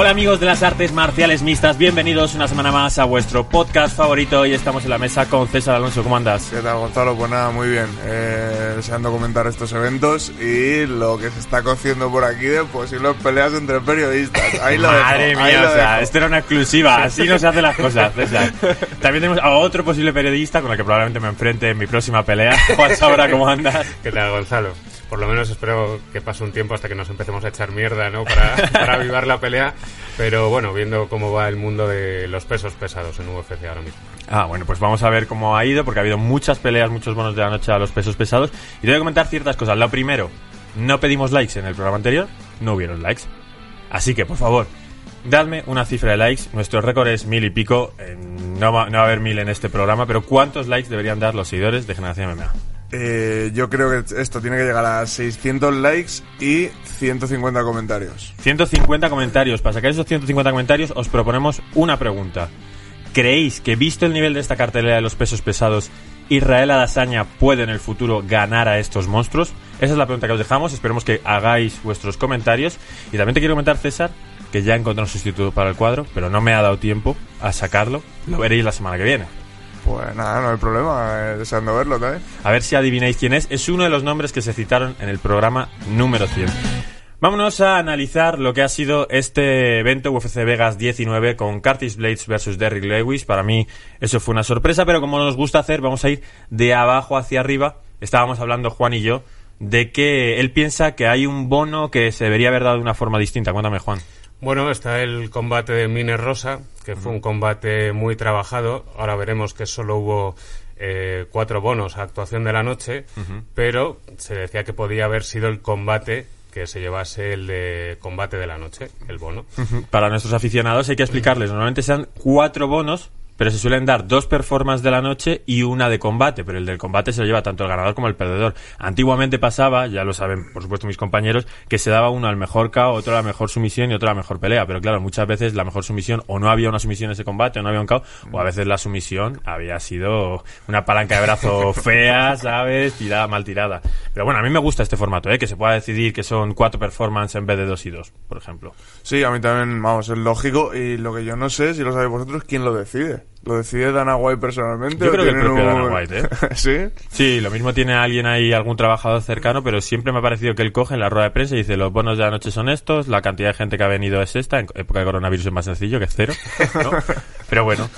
Hola amigos de las artes marciales mixtas, bienvenidos una semana más a vuestro podcast favorito. Hoy estamos en la mesa con César Alonso, ¿cómo andas? ¿Qué tal, Gonzalo? Pues nada, muy bien. Eh, deseando comentar estos eventos y lo que se está cociendo por aquí de posibles peleas entre periodistas. Ahí lo Madre dejo, mía, ahí lo o sea, dejo. esto era una exclusiva, así no se hacen las cosas, César. También tenemos a otro posible periodista con el que probablemente me enfrente en mi próxima pelea. Juan Saura, ¿cómo andas? ¿Qué tal, Gonzalo? Por lo menos espero que pase un tiempo hasta que nos empecemos a echar mierda, ¿no? Para, para avivar la pelea. Pero bueno, viendo cómo va el mundo de los pesos pesados en UFC ahora mismo. Ah, bueno, pues vamos a ver cómo ha ido, porque ha habido muchas peleas, muchos bonos de la noche a los pesos pesados. Y te voy a comentar ciertas cosas. Lo primero, no pedimos likes en el programa anterior, no hubieron likes. Así que, por favor, dadme una cifra de likes. Nuestro récord es mil y pico. Eh, no, va, no va a haber mil en este programa, pero ¿cuántos likes deberían dar los seguidores de Generación MMA? Eh, yo creo que esto tiene que llegar a 600 likes y 150 comentarios. 150 comentarios. Para sacar esos 150 comentarios, os proponemos una pregunta. ¿Creéis que, visto el nivel de esta cartelera de los pesos pesados, Israel Adesanya puede en el futuro ganar a estos monstruos? Esa es la pregunta que os dejamos. Esperemos que hagáis vuestros comentarios. Y también te quiero comentar, César, que ya encontré un sustituto para el cuadro, pero no me ha dado tiempo a sacarlo. Lo veréis la semana que viene. Pues nada, no hay problema, eh, deseando verlo también. A ver si adivináis quién es. Es uno de los nombres que se citaron en el programa número 100. Vámonos a analizar lo que ha sido este evento UFC Vegas 19 con Curtis Blades versus Derrick Lewis. Para mí eso fue una sorpresa, pero como nos gusta hacer, vamos a ir de abajo hacia arriba. Estábamos hablando Juan y yo de que él piensa que hay un bono que se debería haber dado de una forma distinta. Cuéntame, Juan. Bueno, está el combate de Miner Rosa, que fue un combate muy trabajado. Ahora veremos que solo hubo eh, cuatro bonos a actuación de la noche, pero se decía que podía haber sido el combate que se llevase el de combate de la noche, el bono. Para nuestros aficionados hay que explicarles, normalmente sean cuatro bonos, pero se suelen dar dos performances de la noche y una de combate, pero el del combate se lo lleva tanto el ganador como el perdedor. Antiguamente pasaba, ya lo saben por supuesto mis compañeros, que se daba uno al mejor KO, otro a la mejor sumisión y otro a la mejor pelea, pero claro, muchas veces la mejor sumisión o no había una sumisión en ese combate o no había un KO, o a veces la sumisión había sido una palanca de brazo fea, ¿sabes? Tirada, mal tirada. Pero bueno, a mí me gusta este formato, ¿eh? Que se pueda decidir que son cuatro performances en vez de dos y dos, por ejemplo. Sí, a mí también, vamos, es lógico. Y lo que yo no sé, si lo sabéis vosotros, ¿quién lo decide? ¿Lo decide Dana White personalmente? Yo creo que el propio un- Dana White, ¿eh? ¿Sí? Sí, lo mismo tiene alguien ahí, algún trabajador cercano, pero siempre me ha parecido que él coge en la rueda de prensa y dice, los bonos de la noche son estos, la cantidad de gente que ha venido es esta, en época de coronavirus es más sencillo que cero, ¿no? Pero bueno.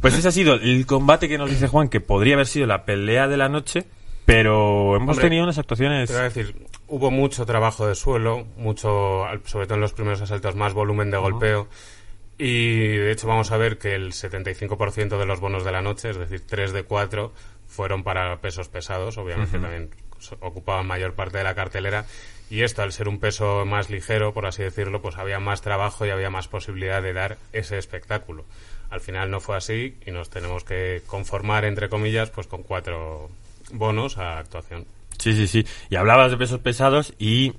Pues ese ha sido el combate que nos dice Juan, que podría haber sido la pelea de la noche, pero hemos Hombre, tenido unas actuaciones... Te voy a decir, hubo mucho trabajo de suelo, mucho, al- sobre todo en los primeros asaltos, más volumen de golpeo. Y de hecho vamos a ver que el 75% de los bonos de la noche, es decir, 3 de 4, fueron para pesos pesados. Obviamente también ocupaban mayor parte de la cartelera. Y esto, al ser un peso más ligero, por así decirlo, pues había más trabajo y había más posibilidad de dar ese espectáculo. Al final no fue así y nos tenemos que conformar, entre comillas, pues con cuatro bonos a actuación. Sí, sí, sí. Y hablabas de pesos pesados y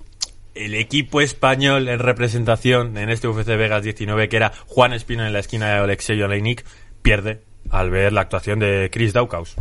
el equipo español en representación en este UFC Vegas 19, que era Juan Espino en la esquina de Alexei Oleinik, pierde al ver la actuación de Chris Daukaus.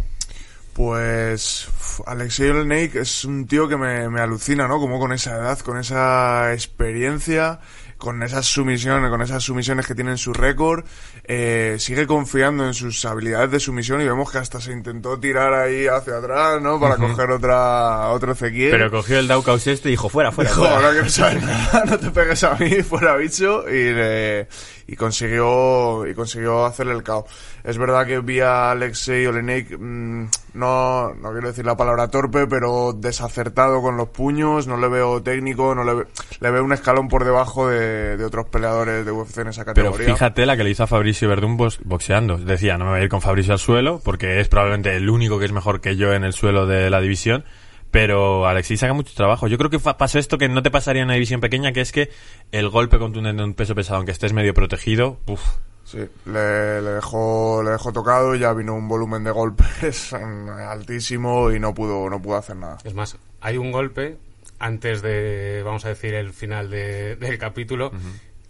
Pues Alexei Olenek es un tío que me alucina, ¿no? Como con esa edad, con esa experiencia, con esas sumisiones, con esas sumisiones que tiene en su récord, eh, sigue confiando en sus habilidades de sumisión y vemos que hasta se intentó tirar ahí hacia atrás, ¿no? Para coger otra otro Ezequiel. Pero cogió el Daukaus este y dijo, fuera, fuera, Dijo, fuera. ahora que no sabes nada, no te pegues a mí, fuera bicho, y, le- y consiguió y consiguió hacerle el caos. Es verdad que vi a Alexei Olenek, mm, no, no quiero decir la palabra torpe, pero desacertado con los puños, no le veo técnico, no le, ve- le veo un escalón por debajo de, de otros peleadores de UFC en esa Pero categoría. fíjate la que le hizo a Fabricio Verdún boxeando. Decía, no me voy a ir con Fabricio al suelo, porque es probablemente el único que es mejor que yo en el suelo de la división. Pero Alexis saca mucho trabajo. Yo creo que pasó esto que no te pasaría en una división pequeña, que es que el golpe contundente de un peso pesado, aunque estés medio protegido, uff, Sí, le, le dejó, le dejó tocado y ya vino un volumen de golpes altísimo y no pudo, no pudo hacer nada. Es más, hay un golpe antes de, vamos a decir, el final de- del capítulo,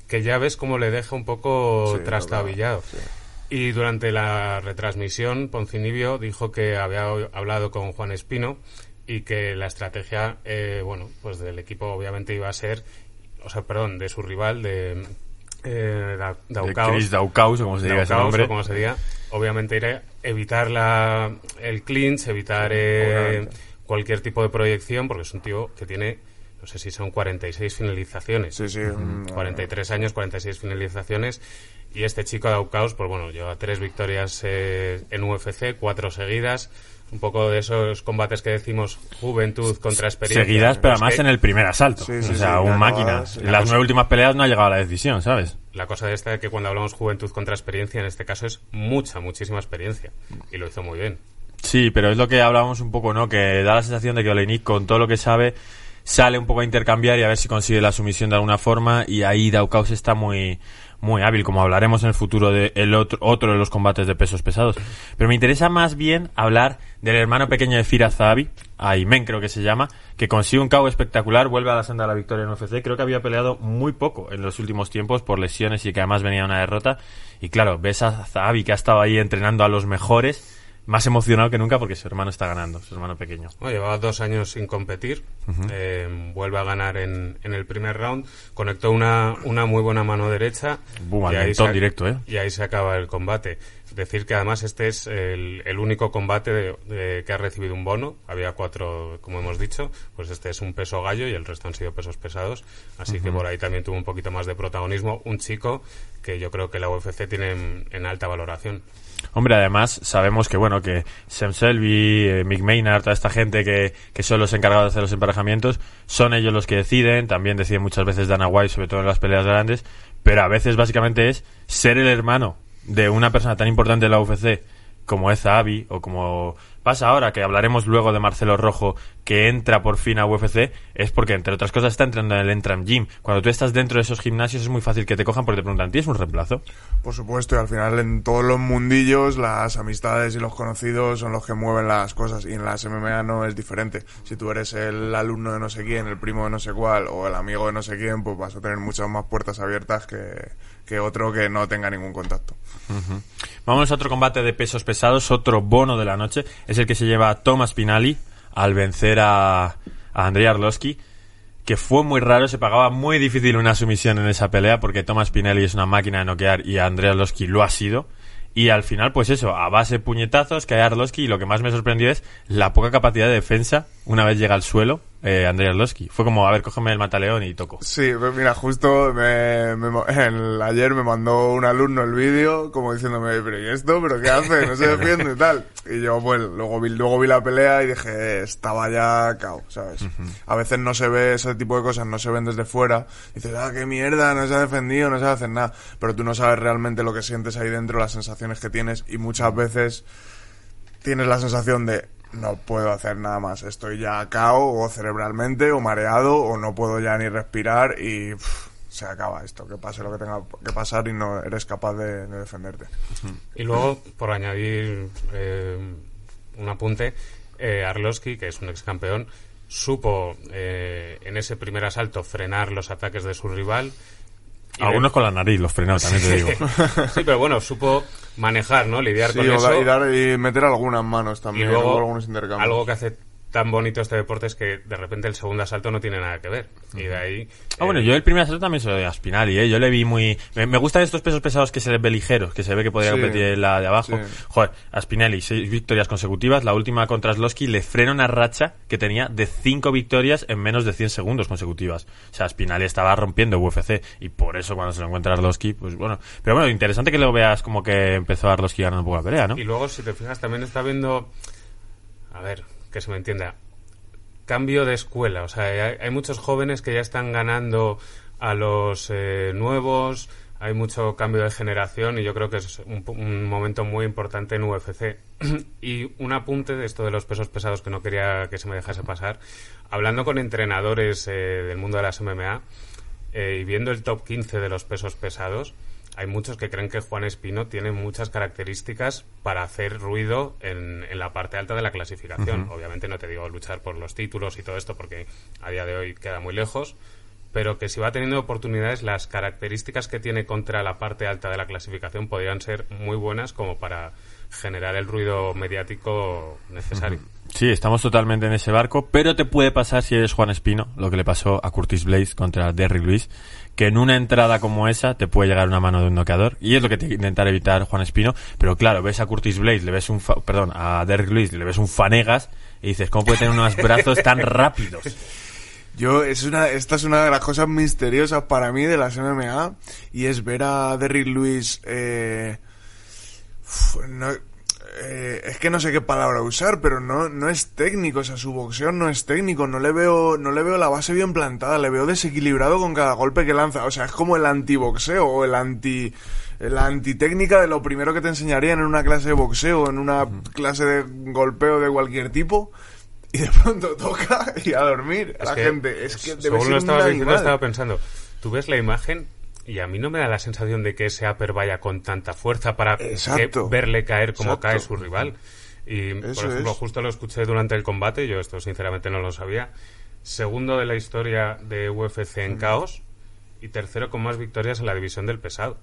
que ya ves cómo le deja un poco Sí, trastabillado. Y durante la retransmisión, Poncinibio dijo que había hablado con Juan Espino y que la estrategia, eh, bueno, pues del equipo obviamente iba a ser, o sea, perdón, de su rival, de, eh, Da- De. Chris o como se diga ese nombre. como se diga, obviamente iré evitar la, el clinch, evitar eh, cualquier tipo de proyección, porque es un tío que tiene, no sé si son 46 finalizaciones. Sí, sí. mm, 43 años, 46 finalizaciones. Y este chico Daukaus, pues bueno, lleva tres victorias eh, en UFC, cuatro seguidas. Un poco de esos combates que decimos juventud contra experiencia. Seguidas, pero Es además que en el primer asalto. Sí, sí, o sea, sí, un máquina. las cosa- nueve últimas peleas no ha llegado a la decisión, ¿sabes? La cosa de esta de que cuando hablamos juventud contra experiencia, en este caso es mucha, muchísima experiencia. Y lo hizo muy bien. Sí, pero es lo que hablábamos un poco, ¿no? Que da la sensación de que Oleinik, con todo lo que sabe, sale un poco a intercambiar y a ver si consigue la sumisión de alguna forma. Y ahí Daukaus está muy, muy hábil, como hablaremos en el futuro de el otro, otro de los combates de pesos pesados. Pero me interesa más bien hablar del hermano pequeño de Fira Zahabi, Aymen creo que se llama, que consigue un KO espectacular, vuelve a la senda de la victoria en UFC. Creo que había peleado muy poco en los últimos tiempos por lesiones y que además venía una derrota. Y claro, ves a Zahabi que ha estado ahí entrenando a los mejores más emocionado que nunca porque su hermano está ganando, su hermano pequeño. Bueno, llevaba dos años sin competir. eh, vuelve a ganar en, en el primer round. Conectó una, una muy buena mano derecha. Al y ahí se- directo, ¿eh? Y ahí se acaba el combate. Decir que además este es el, el único combate de- de que ha recibido un bono. Había cuatro, como hemos dicho. Pues este es un peso gallo y el resto han sido pesos pesados. Así que por ahí también tuvo un poquito más de protagonismo. Un chico que yo creo que la UFC tiene en- en alta valoración. Hombre, además sabemos que bueno que Sam Selby, eh, Mick Maynard, toda esta gente que, que son los encargados de hacer los emparejamientos, son ellos los que deciden, también deciden muchas veces Dana White, sobre todo en las peleas grandes, pero a veces básicamente es ser el hermano de una persona tan importante de la UFC como es Zahabi o como pasa ahora que hablaremos luego de Marcelo Rojo que entra por fin a UFC es porque entre otras cosas está entrando en el Entram Gym. Cuando tú estás dentro de esos gimnasios es muy fácil que te cojan porque te preguntan, ¿tienes un reemplazo? Por supuesto, y al final en todos los mundillos las amistades y los conocidos son los que mueven las cosas y en las MMA no es diferente. Si tú eres el alumno de no sé quién, el primo de no sé cuál o el amigo de no sé quién, pues vas a tener muchas más puertas abiertas que, que otro que no tenga ningún contacto. Vamos a otro combate de pesos pesados, otro bono de la noche. Es el que se lleva Thomas Pinali al vencer a, a Andrei que fue muy raro, se pagaba muy difícil una sumisión en esa pelea porque Thomas Pinelli es una máquina de noquear y Andrei Arlovski lo ha sido. Y al final, pues eso, a base de puñetazos cae Arlovski y lo que más me sorprendió es la poca capacidad de defensa una vez llega al suelo eh, Andrei Arlovski. Fue como, a ver, cógeme el mataleón y toco. Sí, pues mira, justo me, me el- ayer me mandó un alumno el vídeo como diciéndome, pero ¿y esto? ¿Pero qué hace? No se defiende y tal. Y yo, pues, luego vi, luego vi la pelea y dije, "Eh, estaba ya cao, ¿sabes? A veces no se ve ese tipo de cosas, no se ven desde fuera. Dices, ah, qué mierda, no se ha defendido, no se va a hacer nada. Pero tú no sabes realmente lo que sientes ahí dentro, las sensaciones que tienes y muchas veces tienes la sensación de no puedo hacer nada más, estoy ya cao o cerebralmente o mareado o no puedo ya ni respirar y se acaba esto, que pase lo que tenga que pasar y no eres capaz de, de defenderte. Y luego, por añadir eh, un apunte, eh, Arlovski, que es un ex campeón, supo eh, en ese primer asalto frenar los ataques de su rival. Y Algunos de- con la nariz los frenados, también te digo. sí, pero bueno, supo manejar, ¿no? Lidiar Sí, con o eso. y, dar- y meter algunas manos y también, luego, hubo algunos intercambios. algo que hace tan bonito este deporte es que de repente el segundo asalto no tiene nada que ver. Y de ahí... Ah, bueno, eh, yo el primer asalto también se lo doy a Spinali, ¿eh? Yo le vi muy... Me, me gustan estos pesos pesados que se les ve ligeros, que se ve que podría Sí. competir la de abajo. Sí. Joder, a Spinelli, seis victorias consecutivas. La última contra Sloski le frena una racha que tenía de cinco victorias en menos de 100 segundos consecutivas. O sea, Spinelli estaba rompiendo UFC y por eso cuando se lo encuentra Arlovski, pues bueno. Pero bueno, interesante que lo veas como que empezó Arlovski ganando un poco la pelea, ¿no? Y luego, si te fijas, también está viendo. A ver, que se me entienda. Cambio de escuela. O sea, hay, hay muchos jóvenes que ya están ganando a los eh, nuevos. Hay mucho cambio de generación y yo creo que es un, un momento muy importante en UFC. y un apunte de esto de los pesos pesados que no quería que se me dejase pasar. Hablando con entrenadores eh, del mundo de las MMA eh, y viendo el top 15 de los pesos pesados, hay muchos que creen que Juan Espino tiene muchas características para hacer ruido en, en la parte alta de la clasificación. Obviamente no te digo luchar por los títulos y todo esto porque a día de hoy queda muy lejos, pero que si va teniendo oportunidades, las características que tiene contra la parte alta de la clasificación podrían ser muy buenas como para generar el ruido mediático necesario. Sí, estamos totalmente en ese barco, pero te puede pasar si eres Juan Espino, lo que le pasó a Curtis Blaze contra Derrick Lewis, que en una entrada como esa te puede llegar una mano de un noqueador, y es lo que tiene que intentar evitar Juan Espino, pero claro, ves a Curtis Blaze, le ves un, fa- perdón, a Derrick Lewis, le ves un fanegas, y dices, ¿cómo puede tener unos brazos tan rápidos? Yo, es una, esta es una de las cosas misteriosas para mí de las MMA y es ver a Derrick Lewis. Eh, no- eh, es que no sé qué palabra usar, pero no, no es técnico, o sea, su boxeo no es técnico, no le veo, no le veo la base bien plantada, le veo desequilibrado con cada golpe que lanza, o sea, es como el antiboxeo o el anti, la antitécnica de lo primero que te enseñarían en una clase de boxeo, en una clase de golpeo de cualquier tipo. Y de pronto toca y a dormir a la que, gente. Es que debe según ser lo estabas diciendo, estaba pensando, tú ves la imagen y a mí no me da la sensación de que ese upper vaya con tanta fuerza para que verle caer como Exacto. cae su rival. Y, por ejemplo, es. justo lo escuché durante el combate, yo esto sinceramente no lo sabía. Segundo de la historia de UFC en caos y tercero con más victorias en la división del pesado.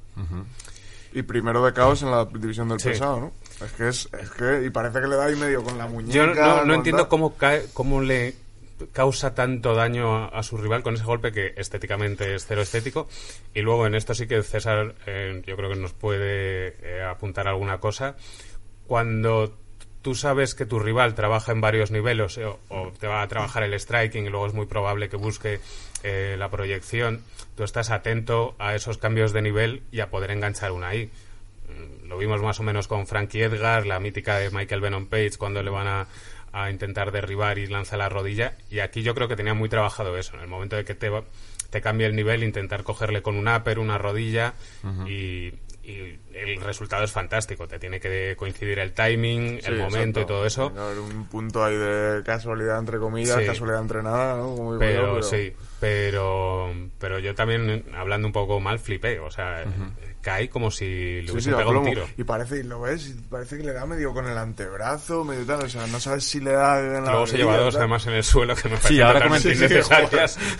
Y primero de caos en la división del Sí. pesado, ¿no? Es que es, es que, y parece que le da ahí medio con la muñeca. Yo no, entiendo cómo cae, cómo le causa tanto daño a, su rival con ese golpe que estéticamente es cero estético. Y luego en esto sí que César, eh, yo creo que nos puede eh, apuntar alguna cosa. Cuando tú sabes que tu rival trabaja en varios niveles eh, o, te va a trabajar el striking y luego es muy probable que busque la proyección, tú estás atento a esos cambios de nivel y a poder enganchar una ahí. Mm, Lo vimos más o menos con Frankie Edgar, la mítica de Michael Venom Page, cuando le van a, a intentar derribar y lanza la rodilla. Y aquí yo creo que tenía muy trabajado eso. En el momento de que te, te cambie el nivel, intentar cogerle con un upper, una rodilla y, y el resultado es fantástico. Te tiene que coincidir el timing, Sí, el momento exacto. y todo eso. Un punto ahí de casualidad, entre comillas, Sí. casualidad entre nada, ¿no? Como Pero, yo, sí, pero, pero yo también, hablando un poco mal, flipé. O sea, cae como si le Sí, hubiesen sí, pegado un tiro. Y parece, y lo ves, y parece que le da medio con el antebrazo, medio tal, o sea, no sabes si le da en la Luego se lleva dos además en el suelo que me Sí, ahora sí.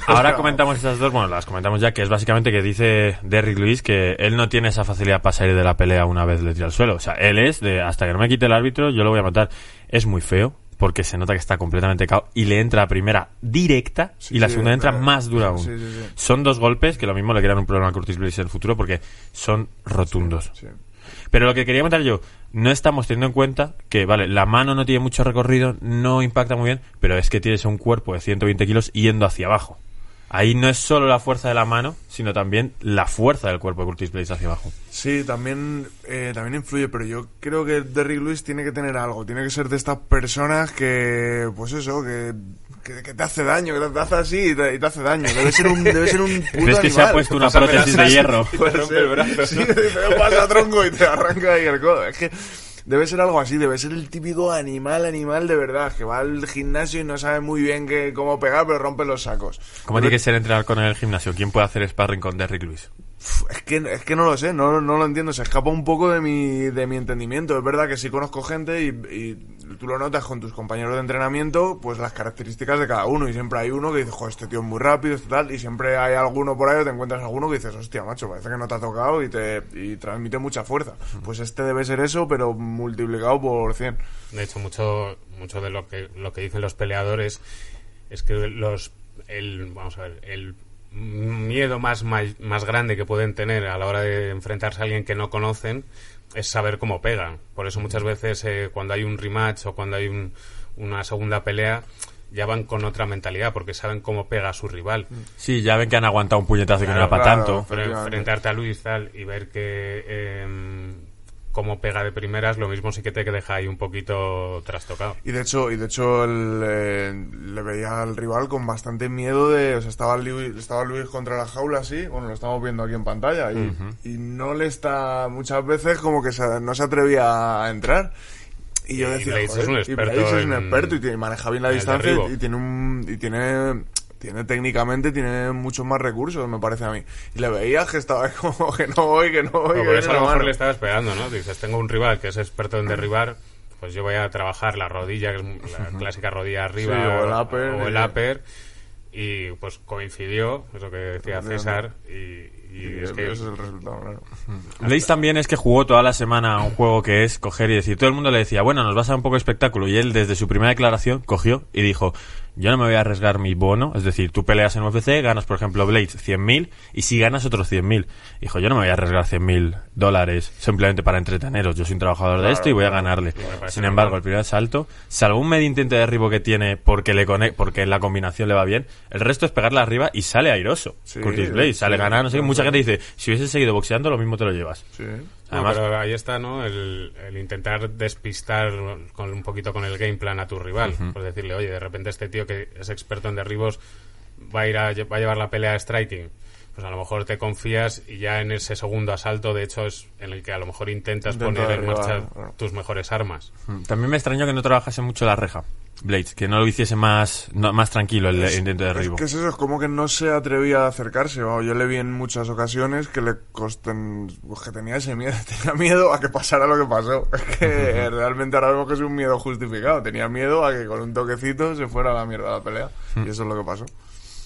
Ahora comentamos esas dos, bueno, las comentamos ya, que es básicamente que dice Derrick Lewis que él no tiene esa facilidad para salir de la pelea una vez le tira al suelo. O sea, él es de hasta que no me quite el árbitro, yo lo voy a matar. Es muy feo, porque se nota que está completamente cao y le entra la primera directa Sí, y la sí, segunda entra más dura aún. sí. Son dos golpes que lo mismo le crean un problema a Curtis Blaze en el futuro porque son rotundos. Pero lo que quería comentar yo, no estamos teniendo en cuenta que, vale, la mano no tiene mucho recorrido, no impacta muy bien, pero es que tienes un cuerpo de 120 kilos yendo hacia abajo. Ahí no es solo la fuerza de la mano, sino también la fuerza del cuerpo de Curtis Blaze hacia abajo. Sí, también, eh, también influye, pero yo creo que Derrick Lewis tiene que tener algo, tiene que ser de estas personas que, pues eso, que, que, que te hace daño, que te hace así y te, y te hace daño. Debe ser un, debe ser un puto ¿Crees que se ha puesto una prótesis de hierro? Puede ser. Sí, te pasa tronco y te arranca ahí el codo. Es que debe ser algo así, debe ser el típico animal, animal de verdad, que va al gimnasio y no sabe muy bien cómo pegar, pero rompe los sacos. ¿Cómo tiene que ser entrenar con el gimnasio? ¿Quién puede hacer sparring con Derrick Lewis? Es que, es que no lo sé, no, no lo entiendo, se escapa un poco de mi, de mi entendimiento. Es verdad que sí conozco gente y, y tú lo notas con tus compañeros de entrenamiento, pues las características de cada uno. Y siempre hay uno que dice, joder, este tío es muy rápido, este tal. Y siempre hay alguno por ahí o te encuentras alguno que dices, hostia, macho, parece que no te ha tocado y te y transmite mucha fuerza. Pues este debe ser eso, pero multiplicado por 100. De hecho, mucho, mucho de lo que, lo que dicen los peleadores es que los, el, vamos a ver, el miedo más, may- más grande que pueden tener a la hora de enfrentarse a alguien que no conocen es saber cómo pegan. Por eso muchas veces eh, cuando hay un rematch o cuando hay un- una segunda pelea ya van con otra mentalidad porque saben cómo pega a su rival. Sí, ya ven que han aguantado un puñetazo que no Claro, era para claro. tanto. Pero enfrentarte a Luis tal y ver que eh, cómo pega de primeras, lo mismo sí que te deja ahí un poquito trastocado. Y de hecho, y de hecho el, eh, le veía al rival con bastante miedo de, o sea, estaba Luis, estaba Luis contra la jaula así, bueno, lo estamos viendo aquí en pantalla y, y no le está muchas veces como que se- no se atrevía a entrar. Y yo Y decía, joder, es un y experto Blades es un experto y tiene- maneja bien la distancia y, y tiene un y tiene tiene técnicamente tiene muchos más recursos, me parece a mí. Y le veías que estaba como que no voy, que no voy, que por eso a lo mejor mano. le estaba esperando, ¿no? Dices, tengo un rival que es experto en derribar, pues yo voy a trabajar la rodilla, que es la clásica rodilla arriba, Sí, o el upper, o el eh. upper, y pues coincidió, eso que decía César, y, y es que ese es el resultado, claro. Blaze también es que jugó toda la semana a un juego que es coger y decir, todo el mundo le decía, bueno, nos vas a dar un poco de espectáculo. Y él, desde su primera declaración, cogió y dijo, yo no me voy a arriesgar mi bono. Es decir, tú peleas en UFC, ganas, por ejemplo, Blades 100.000 y si ganas otros 100.000. Dijo, yo no me voy a arriesgar 100.000 dólares simplemente para entreteneros. Yo soy un trabajador de esto y voy a ganarle. Sin embargo, el primer salto, salvo un medio intento de derribo que tiene porque le conec- porque la combinación le va bien, el resto es pegarle arriba y sale airoso. Sí, Curtis Blade sale sí, ganando. No sé. Mucha gente dice, si hubieses seguido boxeando, lo mismo te lo llevas. No, pero ahí está, ¿no? El, el intentar despistar con un poquito con el game plan a tu rival. Pues decirle, oye, de repente este tío que es experto en derribos va a ir a, va a llevar la pelea a striking. Pues a lo mejor te confías y ya en ese segundo asalto, de hecho, es en el que a lo mejor intentas Intenta poner en marcha tus mejores armas. También me extrañó que no trabajase mucho la reja, Blades, que no lo hiciese más, no- más tranquilo el intento de derribo. Es que es eso, es como que no se atrevía a acercarse. yo le vi en muchas ocasiones que le costen, pues que tenía ese miedo, tenía miedo a que pasara lo que pasó. Es que realmente ahora vemos que es un miedo justificado. Tenía miedo a que con un toquecito se fuera a la mierda la pelea. Y eso es lo que pasó.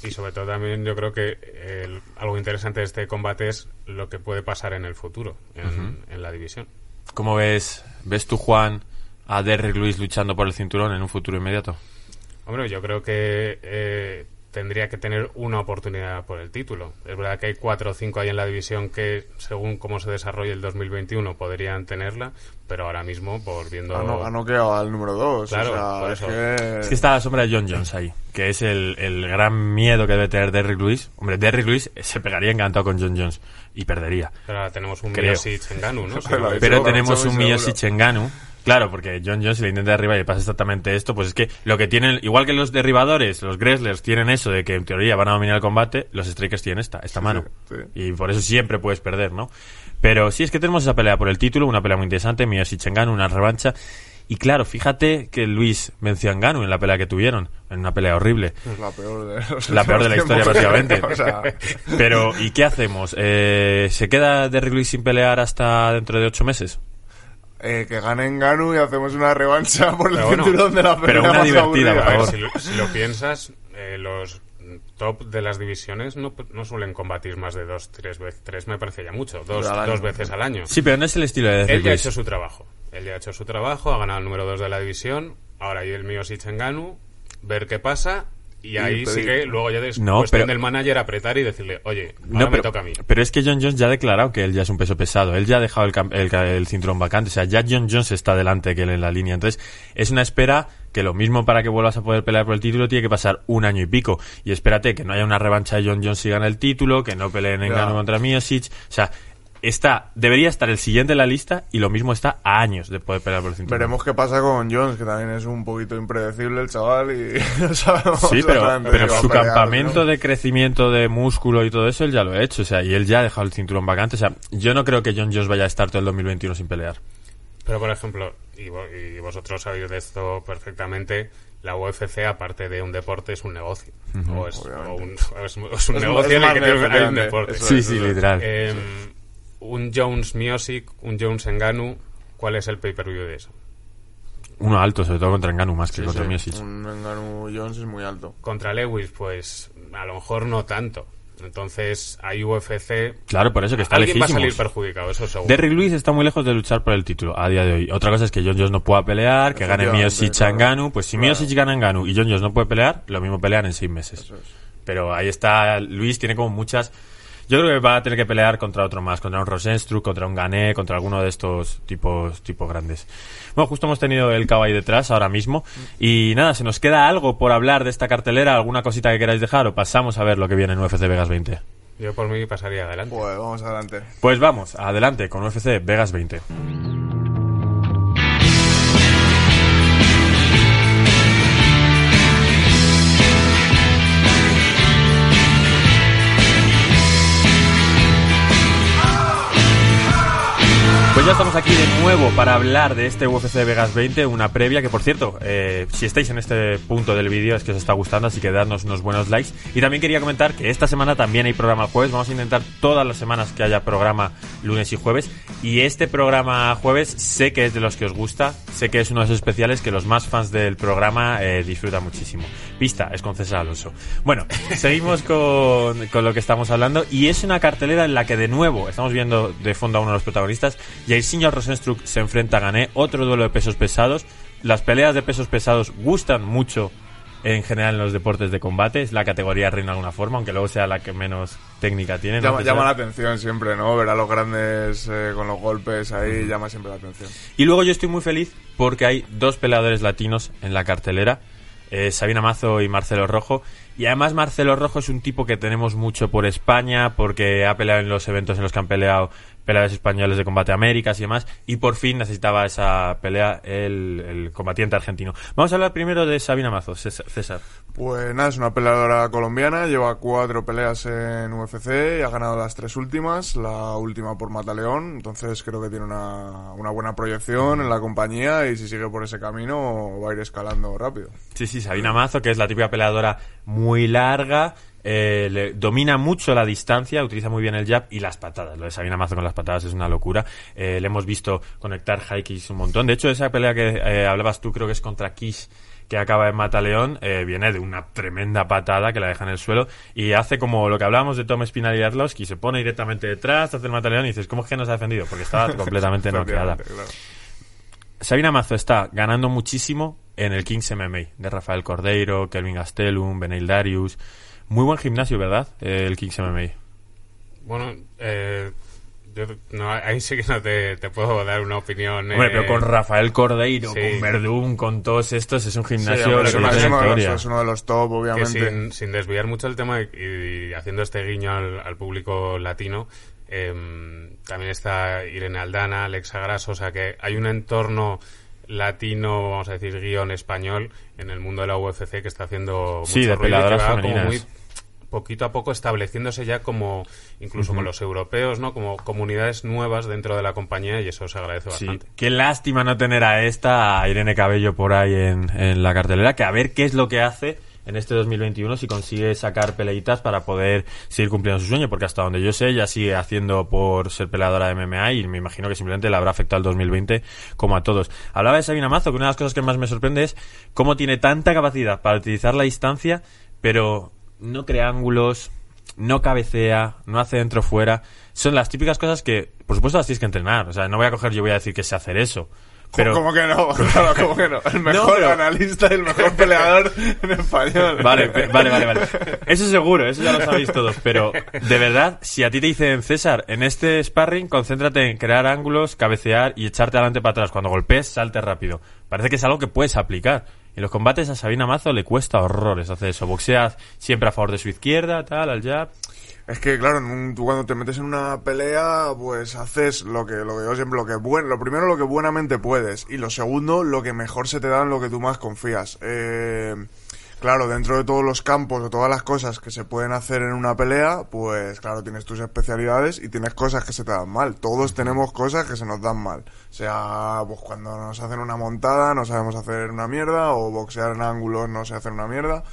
Y sobre todo también yo creo que el- algo interesante de este combate es lo que puede pasar en el futuro, en, en la división. ¿Cómo ves, ves tú, Juan, a Derrick Lewis luchando por el cinturón en un futuro inmediato? Hombre, yo creo que eh, tendría que tener una oportunidad por el título. Es verdad que hay cuatro o cinco ahí en la división que, según cómo se desarrolle el 2021, podrían tenerla, pero ahora mismo, por viendo... Ha, no, ha noqueado al número 2. Claro, o sea, por es eso. que... Es que está la sombra de John Jones ahí, que es el, el gran miedo que debe tener Derrick Lewis. Hombre, Derrick Lewis se pegaría encantado con John Jones y perdería. Pero ahora tenemos un Creo. Miocic en Ganu, ¿no? Si Pero tenemos un seguro. en Ganu. Claro, porque John Jones si le intenta derribar y le pasa exactamente esto, pues es que lo que tienen, igual que los derribadores, los Gresslers tienen eso de que en teoría van a dominar el combate, los Strikers tienen esta, esta mano. sí. Y por eso siempre puedes perder, ¿no? Pero sí es que tenemos esa pelea por el título, una pelea muy interesante, en Ganu, una revancha. Y claro, fíjate que Luis venció a Ngannou en la pelea que tuvieron, en una pelea horrible. Es la peor de, los La peor de la historia. O sea, Pero, ¿y qué hacemos? Eh, ¿Se queda Derrick Lewis sin pelear hasta dentro de ocho meses? Eh, que ganen Ganu y hacemos una revancha por el bueno, cinturón de la pelea pero una más divertida, por favor. si lo, si lo piensas, eh, los top de las divisiones no, no suelen combatir más de dos, tres veces. Tres me parece ya mucho. Dos, Pero al año. dos veces al año. Sí, pero no es el estilo de Él ya ha hecho su trabajo. Él ya ha hecho su trabajo, ha ganado el número 2 de la división. Ahora hay el mío Ganu, ver qué pasa. Y ahí sí que luego ya es No, cuestión pero- del manager apretar y decirle, oye, ahora No, me pero, toca a mí. pero es que John Jones ya ha declarado que él ya es un peso pesado. Él ya ha dejado el, el ca- el cinturón vacante. O sea, ya John Jones está delante que él en la línea. Entonces, es una espera que lo mismo para que vuelvas a poder pelear por el título tiene que pasar un año y pico. Y espérate que no haya una revancha de John Jones si gana el título, que no peleen en. Gano contra Miocic. O sea, está, debería estar el siguiente en la lista y lo mismo está a años de poder pelear por el cinturón. Veremos qué pasa con Jones, que también es un poquito impredecible el chaval y no sabemos Sí, pero, pero su pelear, campamento ¿no? de crecimiento de músculo y todo eso, él ya lo ha hecho. O sea, y él ya ha dejado el cinturón vacante. O sea, yo no creo que John Jones vaya a estar todo el 2021 sin pelear. Pero, por ejemplo, y, vo- y vosotros sabéis de esto perfectamente, la UFC, aparte de un deporte, es un negocio. o, es, o un, o es- o es un Es- negocio es en el que tiene- hay un deporte. Sí, sí, literal. Eh, un Jones Miosic, un Jones Enganu, ¿cuál es el pay-per-view de eso? Uno alto, sobre todo contra Ngannou más que Sí, contra sí, Miocic. Un Ngannou Jones es muy alto. Contra Lewis, pues a lo mejor no tanto. Entonces, hay UFC. Claro, por eso que está Alguien va a salir perjudicado, eso seguro. Derrick Lewis está muy lejos de luchar por el título a día de hoy. Otra cosa es que John Jones no pueda pelear, que gane Miocic a. Ngannou. Pues si Claro. Miocic gana Ngannou y John Jones no puede pelear, lo mismo pelean en seis meses. Es. Pero ahí está, Luis tiene como muchas... Yo creo que va a tener que pelear contra otro más, contra un Rosenstruck, contra un Gané, contra alguno de estos tipos, tipos grandes. Bueno, justo hemos tenido el cabo ahí detrás ahora mismo. Y nada, ¿se nos queda algo por hablar de esta cartelera? ¿Alguna cosita que queráis dejar? ¿O pasamos a ver lo que viene en UFC Vegas 20? Yo por mí pasaría adelante. Pues vamos adelante. Pues vamos, adelante con UFC Vegas 20. Pues ya estamos aquí de nuevo para hablar de este UFC Vegas 20, una previa que, por cierto, eh, si estáis en este punto del vídeo es que os está gustando, así que dadnos unos buenos likes. Y también quería comentar que esta semana también hay programa jueves, vamos a intentar todas las semanas que haya programa lunes y jueves. Y este programa jueves sé que es de los que os gusta, sé que es uno de esos especiales que los más fans del programa eh, disfrutan muchísimo. Pista, es con César Alonso. Bueno, seguimos con, con lo que estamos hablando y es una cartelera en la que de nuevo estamos viendo de fondo a uno de los protagonistas. Jairzinho Rosenstruck se enfrenta a Gané, otro duelo de pesos pesados. Las peleas de pesos pesados gustan mucho en general en los deportes de combate. Es la categoría reina de alguna forma, aunque luego sea la que menos técnica tiene. llama la atención siempre, ¿no? Ver a los grandes eh, con los golpes ahí llama siempre la atención. Y luego yo estoy muy feliz porque hay dos peleadores latinos en la cartelera, eh, Sabina Mazo y Marcelo Rojo. Y además Marcelo Rojo es un tipo que tenemos mucho por España, porque ha peleado en los eventos en los que han peleado peleadores españoles de combate Américas y demás, y por fin necesitaba esa pelea el, el combatiente argentino. Vamos a hablar primero de Sabina Mazo, César. César. Pues nada, es una peleadora colombiana, lleva cuatro peleas en UFC y ha ganado las tres últimas, la última por Mataleón, entonces creo que tiene una, una buena proyección en la compañía y si sigue por ese camino va a ir escalando rápido. Sí, sí, Sabina Mazo, que es la típica peleadora muy larga, eh, le- domina mucho la distancia, utiliza muy bien el jab y las patadas. Lo de Sabina Mazo con las patadas es una locura. Eh, le hemos visto conectar high kicks un montón. De hecho, esa pelea que eh, hablabas tú creo que es contra Kish que acaba en Mataleón, eh, viene de una tremenda patada que la deja en el suelo y hace como lo que hablábamos de Tom Spinal y Arlovski, se pone directamente detrás, hace el Mataleón y dices, ¿cómo es que no se ha defendido? Porque estaba completamente noqueada. Claro. Sabina Mazo está ganando muchísimo en el Kings MMA de Rafael Cordeiro, Kelvin Gastelum, Beneil Darius. Muy buen gimnasio, ¿verdad? Eh, El Kings MMA. Bueno, eh, yo no, ahí sí que no te, te puedo dar una opinión. Hombre, eh, pero con Rafael Cordeiro, sí. con Verdún, con todos estos, es un Sí, gimnasio hombre, de es, uno, es uno de los, es uno de los top, que obviamente. sin, sin desviar mucho el tema y, y haciendo este guiño al, al público latino, em, también está Irene Aldana, Alexa Grasso, o sea que hay un entorno latino, vamos a decir, guion español en el mundo de la UFC que está haciendo Sí, mucho ruido y que va como muy poquito a poco estableciéndose ya como incluso con los europeos, ¿no? Como comunidades nuevas dentro de la compañía y eso se agradece Sí, bastante. qué lástima no tener a esta, a Irene Cabello por ahí en, en la cartelera, que a ver qué es lo que hace en este 2021 si consigue sacar peleitas para poder seguir cumpliendo su sueño, porque hasta donde yo sé ella sigue haciendo por ser peleadora de MMA y me imagino que simplemente le habrá afectado el 2020 como a todos. Hablaba de Sabina Mazo, que una de las cosas que más me sorprende es cómo tiene tanta capacidad para utilizar la distancia, pero no crea ángulos, no cabecea, no hace dentro fuera. Son las típicas cosas que, por supuesto, las tienes que entrenar. O sea, no voy a coger yo voy a decir que sé hacer eso. Pero, ¿Cómo que no? Claro, ¿cómo que no? El mejor pero- analista y el mejor peleador en español. Vale, vale, vale, vale. Eso seguro, eso ya lo sabéis todos. Pero, de verdad, si a ti te dicen, César, en este sparring, concéntrate en crear ángulos, cabecear y echarte adelante para atrás. Cuando golpees, salte rápido. Parece que es algo que puedes aplicar. En los combates a Sabina Mazo le cuesta horrores hacer eso. Boxea siempre a favor de su izquierda, tal, al jab. Es que, claro, en un- tú cuando te metes en una pelea, pues haces lo que, lo que yo siempre, lo que buen, lo primero lo que buenamente puedes, y lo segundo, lo que mejor se te da en lo que tú más confías. Eh, claro, dentro de todos los campos, de todas las cosas que se pueden hacer en una pelea, pues claro, tienes tus especialidades y tienes cosas que se te dan mal. Todos tenemos cosas que se nos dan mal. O sea, pues cuando nos hacen una montada no sabemos hacer una mierda, o boxear en ángulos no sé hacer una mierda.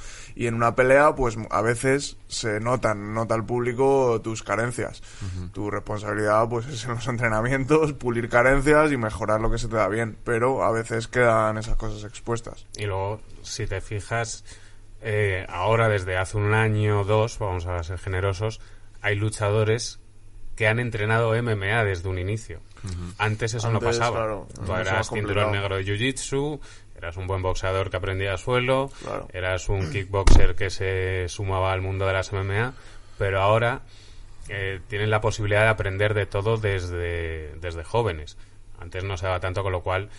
Y en una pelea, pues a veces se notan, nota el público tus carencias. Tu responsabilidad, pues es en los entrenamientos, pulir carencias y mejorar lo que se te da bien. Pero a veces quedan esas cosas expuestas. Y luego, si te fijas, eh, ahora desde hace un año o dos, vamos a ser generosos, hay luchadores que han entrenado MMA desde un inicio. Antes eso no pasaba. claro, Tú eras cinturón negro de Jiu-Jitsu, eras un buen boxeador que aprendía a suelo, Claro. eras un kickboxer que se sumaba al mundo de las MMA, pero ahora eh, tienen la posibilidad de aprender de todo desde, desde jóvenes. Antes no se daba tanto, con lo cual,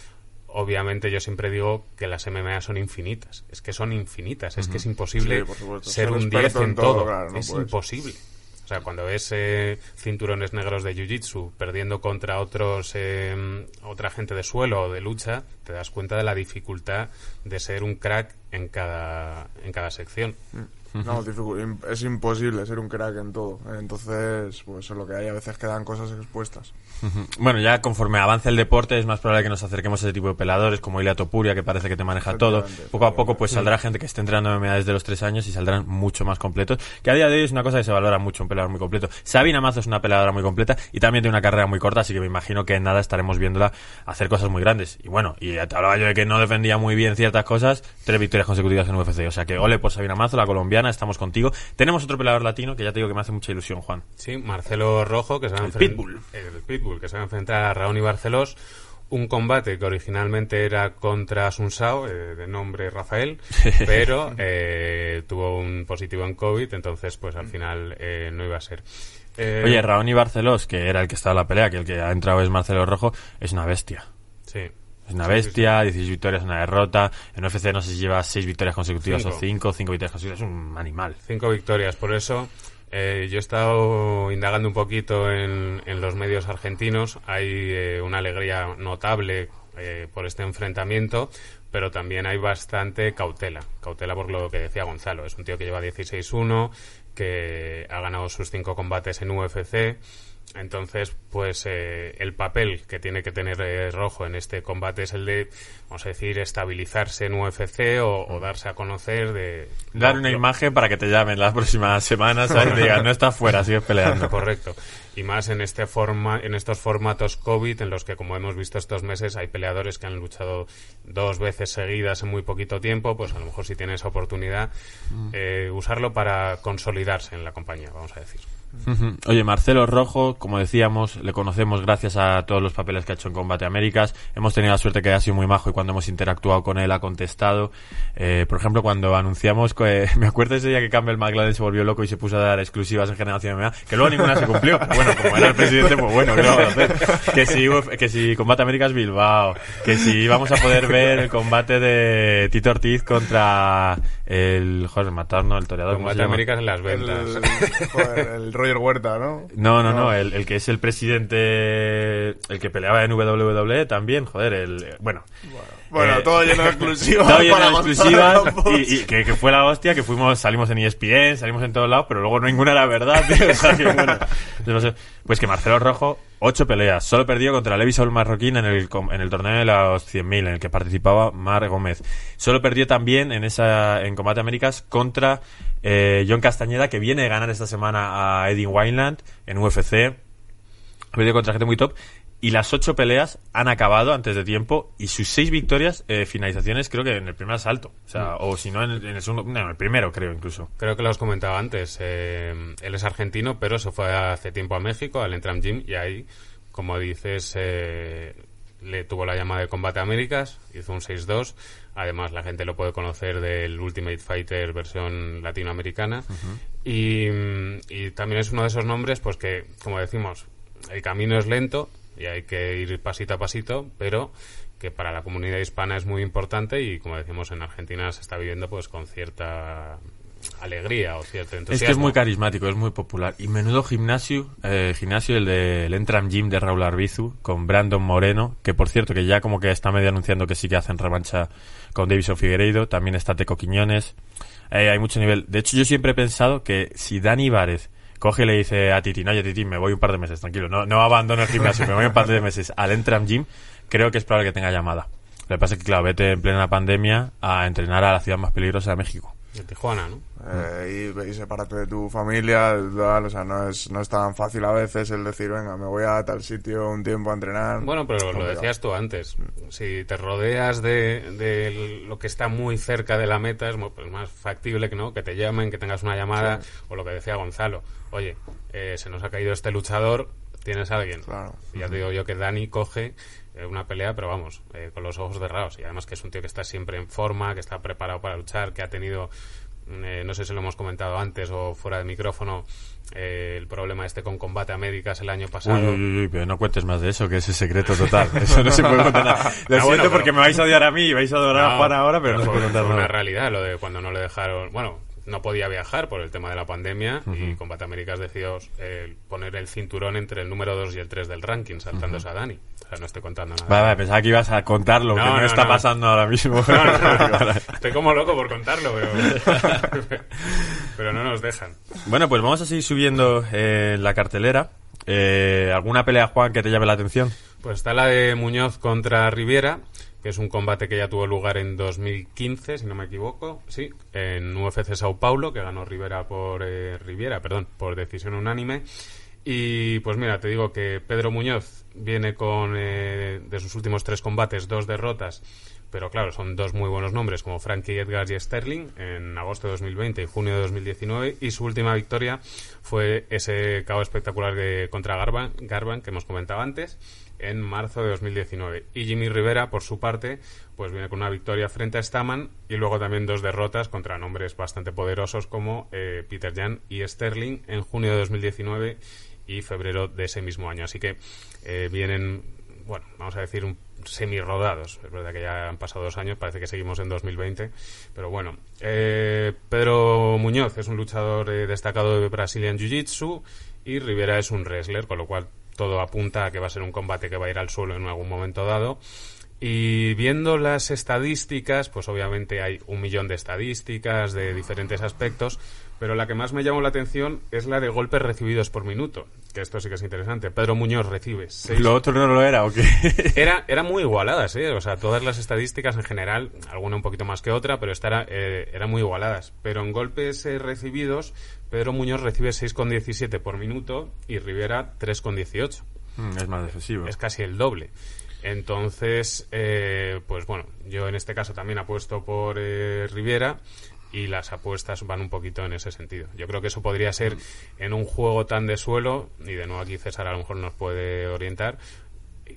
obviamente yo siempre digo que las MMA son infinitas. Es que son infinitas, es que es imposible Sí, ser Ser un experto 10 en en todo, todo. claro, no es puedes. imposible. O sea, cuando ves eh, cinturones negros de jiu-jitsu perdiendo contra otros eh, otra gente de suelo o de lucha, te das cuenta de la dificultad de ser un crack en cada en cada sección. No, dificu- im- es imposible ser un crack en todo. Entonces, pues es lo que hay. A veces quedan cosas expuestas. Bueno, ya conforme avance el deporte es más probable que nos acerquemos a ese tipo de peladores como Ilia Topuria, que parece que te maneja todo. Poco a poco pues saldrá gente que esté entrenando MMA desde los tres años y saldrán mucho más completos, que a día de hoy es una cosa que se valora mucho, un peleador muy completo. Sabina Mazo es una peleadora muy completa y también tiene una carrera muy corta, así que me imagino que en nada estaremos viéndola hacer cosas muy grandes. Y bueno, y te hablaba yo de que no defendía muy bien ciertas cosas, tres victorias consecutivas en UFC. O sea que ole por Sabina Mazo, la colombiana, estamos contigo. Tenemos otro peleador latino que ya te digo que me hace mucha ilusión, Juan. Sí, Marcelo Rojo, que se va a El Pitbull. El Pitbull, que se va a enfrentar a Raoni Barcelos. Un combate que originalmente era contra Sunsao, eh, de nombre Rafael, pero eh, tuvo un positivo en COVID, entonces pues al final eh, no iba a ser. Eh, Oye, Raoni Barcelos, que era el que estaba en la pelea, que el que ha entrado es Marcelo Rojo, es una bestia. Sí. Es una bestia, 16 victorias, una derrota. En UFC no sé si lleva 6 victorias consecutivas Cinco. o 5, 5 victorias consecutivas. Es un animal. Cinco victorias, por eso eh, yo he estado indagando un poquito en, los medios argentinos. Hay eh, una alegría notable eh, por este enfrentamiento, pero también hay bastante cautela. Cautela por lo que decía Gonzalo. Es un tío que lleva 16-1, que ha ganado sus cinco combates en UFC. Entonces, pues eh, el papel que tiene que tener eh, Rojo en este combate es el de, vamos a decir, estabilizarse en UFC o, o darse a conocer de... Dar una lo- imagen para que te llamen las próximas semanas, ¿sabes? Y digan, no estás fuera, sigues peleando. Correcto. Y más en este forma, en estos formatos COVID en los que, como hemos visto estos meses, hay peleadores que han luchado dos veces seguidas en muy poquito tiempo. Pues a lo mejor si tienes esa oportunidad, eh, usarlo para consolidarse en la compañía, vamos a decir. Oye, Marcelo Rojo, como decíamos, le conocemos gracias a todos los papeles que ha hecho en Combate Américas. Hemos tenido la suerte que ha sido muy majo y cuando hemos interactuado con él ha contestado. Eh, por ejemplo, cuando anunciamos, que, me acuerdo ese día que Campbell McLaren se volvió loco y se puso a dar exclusivas en Generación MMA, que luego ninguna se cumplió. Bueno, como era el presidente, pues bueno, ¿qué vamos a hacer? Que si, UF que si Combate Américas Bilbao, que si íbamos a poder ver el combate de Tito Ortiz contra el, joder, matarnos, el toreador. ¿cómo se Combate llama? Américas en las El, ventas. joder, el Roger Huerta, ¿no? No, no, no, el, el que es el presidente, el que peleaba en WWE también, joder, el, bueno. Bueno, Eh, todo lleno de exclusivas. Todo lleno de exclusivas y, y que, que fue la hostia, que fuimos, salimos en ESPN, salimos en todos lados, pero luego ninguna era verdad, tío, o sea que, bueno, no sé. pues que Marcelo Rojo, ocho peleas, solo perdió contra Levi Saul Marroquín en el, en el torneo de los 100.000 en el que participaba Mar Gómez. Solo perdió también en esa, en Combate Américas contra eh, John Castañeda, que viene de ganar esta semana a Eddie Wineland en UFC. Ha perdido contra gente muy top. Y las ocho peleas han acabado antes de tiempo y sus seis victorias, eh, finalizaciones, creo que en el primer asalto. O sea, o si no, en el, en el segundo, no, en el primero, creo incluso. Creo que lo has comentado antes. eh, él es argentino, pero se fue hace tiempo a México, al Entram Gym, y ahí, como dices, eh, le tuvo la llamada de Combate Américas, hizo un 6-2. Además, la gente lo puede conocer del Ultimate Fighter versión latinoamericana. y, mm, y también es uno de esos nombres, pues que, como decimos, el camino es lento y hay que ir pasito a pasito, pero que para la comunidad hispana es muy importante y, como decimos, en Argentina se está viviendo pues con cierta alegría o cierto entusiasmo. Es que es muy carismático, es muy popular. Y menudo gimnasio, eh, gimnasio el del Entram Gym de Raúl Arbizu, con Brandon Moreno, que por cierto, que ya como que está medio anunciando que sí que hacen revancha con Davison Figueiredo, también está Teco Quiñones. Eh, hay mucho nivel. De hecho, yo siempre he pensado que si Dani Várez coge y le dice a Titi, no, oye Titi, me voy un par de meses, tranquilo, no, no abandono el gimnasio, me voy un par de meses al Entram Gym, creo que es probable que tenga llamada. Lo que pasa es que, claro, vete en plena pandemia a entrenar a la ciudad más peligrosa de México. De Tijuana, ¿no? Eh, y, y sepárate de tu familia, tal, o sea, no es, no es tan fácil a veces el decir, venga, me voy a tal sitio un tiempo a entrenar. Bueno, pero lo decías tú antes. Si te rodeas de, de lo que está muy cerca de la meta, es pues más factible que no que te llamen, que tengas una llamada, o lo que decía Gonzalo. Oye, eh, se nos ha caído este luchador, ¿tienes a alguien? Claro. Y ya te digo yo que Dani coge eh, una pelea, pero vamos, eh, con los ojos cerrados. Y además que es un tío que está siempre en forma, que está preparado para luchar, que ha tenido, eh, no sé si lo hemos comentado antes o fuera de micrófono, eh, el problema este con combate a médicas el año pasado. Uy, uy, uy, pero no cuentes más de eso, que ese secreto total. Eso no se puede contar nada. Lo Ah, siento bueno, pero- porque me vais a odiar a mí y vais a adorar a No, Juan ahora, pero no, se puede contar fue una nada. realidad lo de cuando no le dejaron. Bueno, no podía viajar por el tema de la pandemia y Combate Américas decidió eh, poner el cinturón entre el número 2 y el 3 del ranking, saltándose a Dani. O sea, no estoy contando nada. Vale, vale, pensaba que ibas a contar lo que no, está pasando ahora mismo. estoy como loco por contarlo, pero, pero no nos dejan. Bueno, pues vamos a seguir subiendo eh, la cartelera. Eh, ¿Alguna pelea, Juan, que te llame la atención? Pues está la de Muñoz contra Riviera, que es un combate que ya tuvo lugar en 2015, si no me equivoco, sí, en UFC Sao Paulo, que ganó Rivera por eh, Riviera, perdón, por decisión unánime. Y pues mira, te digo que Pedro Muñoz viene con eh, de sus últimos tres combates dos derrotas, pero claro, son dos muy buenos nombres como Frankie Edgar y Sterling en agosto de 2020 y junio de 2019 y su última victoria fue ese KO espectacular de contra Garban, Garban que hemos comentado antes en marzo de 2019. Y Jimmy Rivera, por su parte, pues viene con una victoria frente a Staman y luego también dos derrotas contra nombres bastante poderosos como eh, Peter Jan y Sterling en junio de 2019 y febrero de ese mismo año. Así que eh, vienen, bueno, vamos a decir, un semi-rodados. Es verdad que ya han pasado dos años, parece que seguimos en 2020. Pero bueno, eh, Pedro Muñoz es un luchador destacado de Brazilian Jiu-Jitsu y Rivera es un wrestler, con lo cual todo apunta a que va a ser un combate que va a ir al suelo en algún momento dado. Y viendo las estadísticas, pues obviamente hay un millón de estadísticas de diferentes aspectos, pero la que más me llamó la atención es la de golpes recibidos por minuto, que esto sí que es interesante. Pedro Muñoz recibe seis... ¿Lo otro no lo era o qué? era, era muy igualadas, ¿eh? O sea, todas las estadísticas en general, alguna un poquito más que otra, pero esta era, eh, eran muy igualadas. Pero en golpes eh, recibidos, Pedro Muñoz recibe 6,17 por minuto y Rivera 3,18. Mm, es más decisivo. Es casi el doble. Entonces, eh, pues bueno, yo en este caso también apuesto por eh, Riviera y las apuestas van un poquito en ese sentido. Yo creo que eso podría ser en un juego tan de suelo, y de nuevo aquí César a lo mejor nos puede orientar,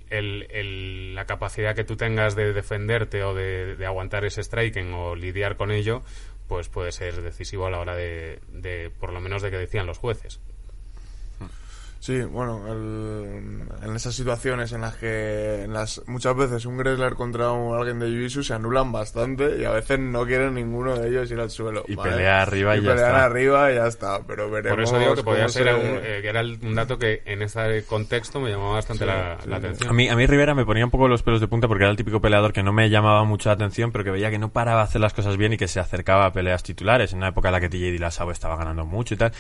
el, la capacidad que tú tengas de defenderte o de, aguantar ese striking o lidiar con ello, pues puede ser decisivo a la hora de, de por lo menos de que decían los jueces. Sí, bueno, en esas situaciones en las que en las muchas veces un Gressler contra un, alguien de jiu se anulan bastante y a veces no quieren ninguno de ellos ir al suelo. Y pelea arriba y, ya pelean arriba y ya está, pero veremos. Por eso digo que podía ser un, eh, que era un dato que en este contexto me llamaba bastante la, atención. A mí, a mí Rivera me ponía un poco los pelos de punta porque era el típico peleador que no me llamaba mucho la atención, pero que veía que no paraba de hacer las cosas bien y que se acercaba a peleas titulares en una época en la que TJ Dillashaw estaba ganando mucho y tal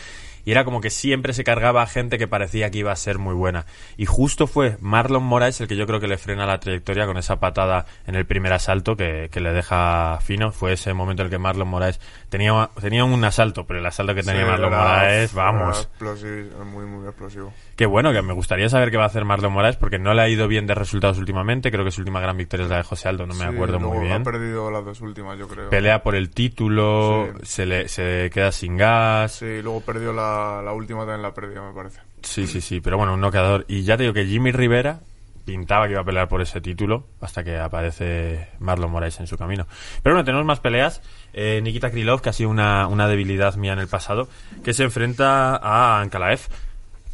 y era como que siempre se cargaba a gente que parecía que iba a ser muy buena. Y justo fue Marlon Moraes el que yo creo que le frena la trayectoria con esa patada en el primer asalto que, le deja fino. Fue ese momento en el que Marlon Moraes tenía, tenía un asalto, pero el asalto que tenía Marlon Moraes, vamos. muy, muy explosivo. Qué bueno, que me gustaría saber qué va a hacer Marlon Moraes porque no le ha ido bien de resultados últimamente. Creo que su última gran victoria es la de José Aldo, no me acuerdo muy bien. Ha perdido las dos últimas, yo creo. Pelea por el título, se, le, se queda sin gas. Sí, luego perdió la, la última también la perdió, me parece. Sí, sí, sí, pero bueno, un noqueador. Y ya te digo que Jimmy Rivera pintaba que iba a pelear por ese título hasta que aparece Marlon Moraes en su camino. Pero bueno, tenemos más peleas. Eh, Nikita Krylov, que ha sido una, una debilidad mía en el pasado, que se enfrenta a Ankalaev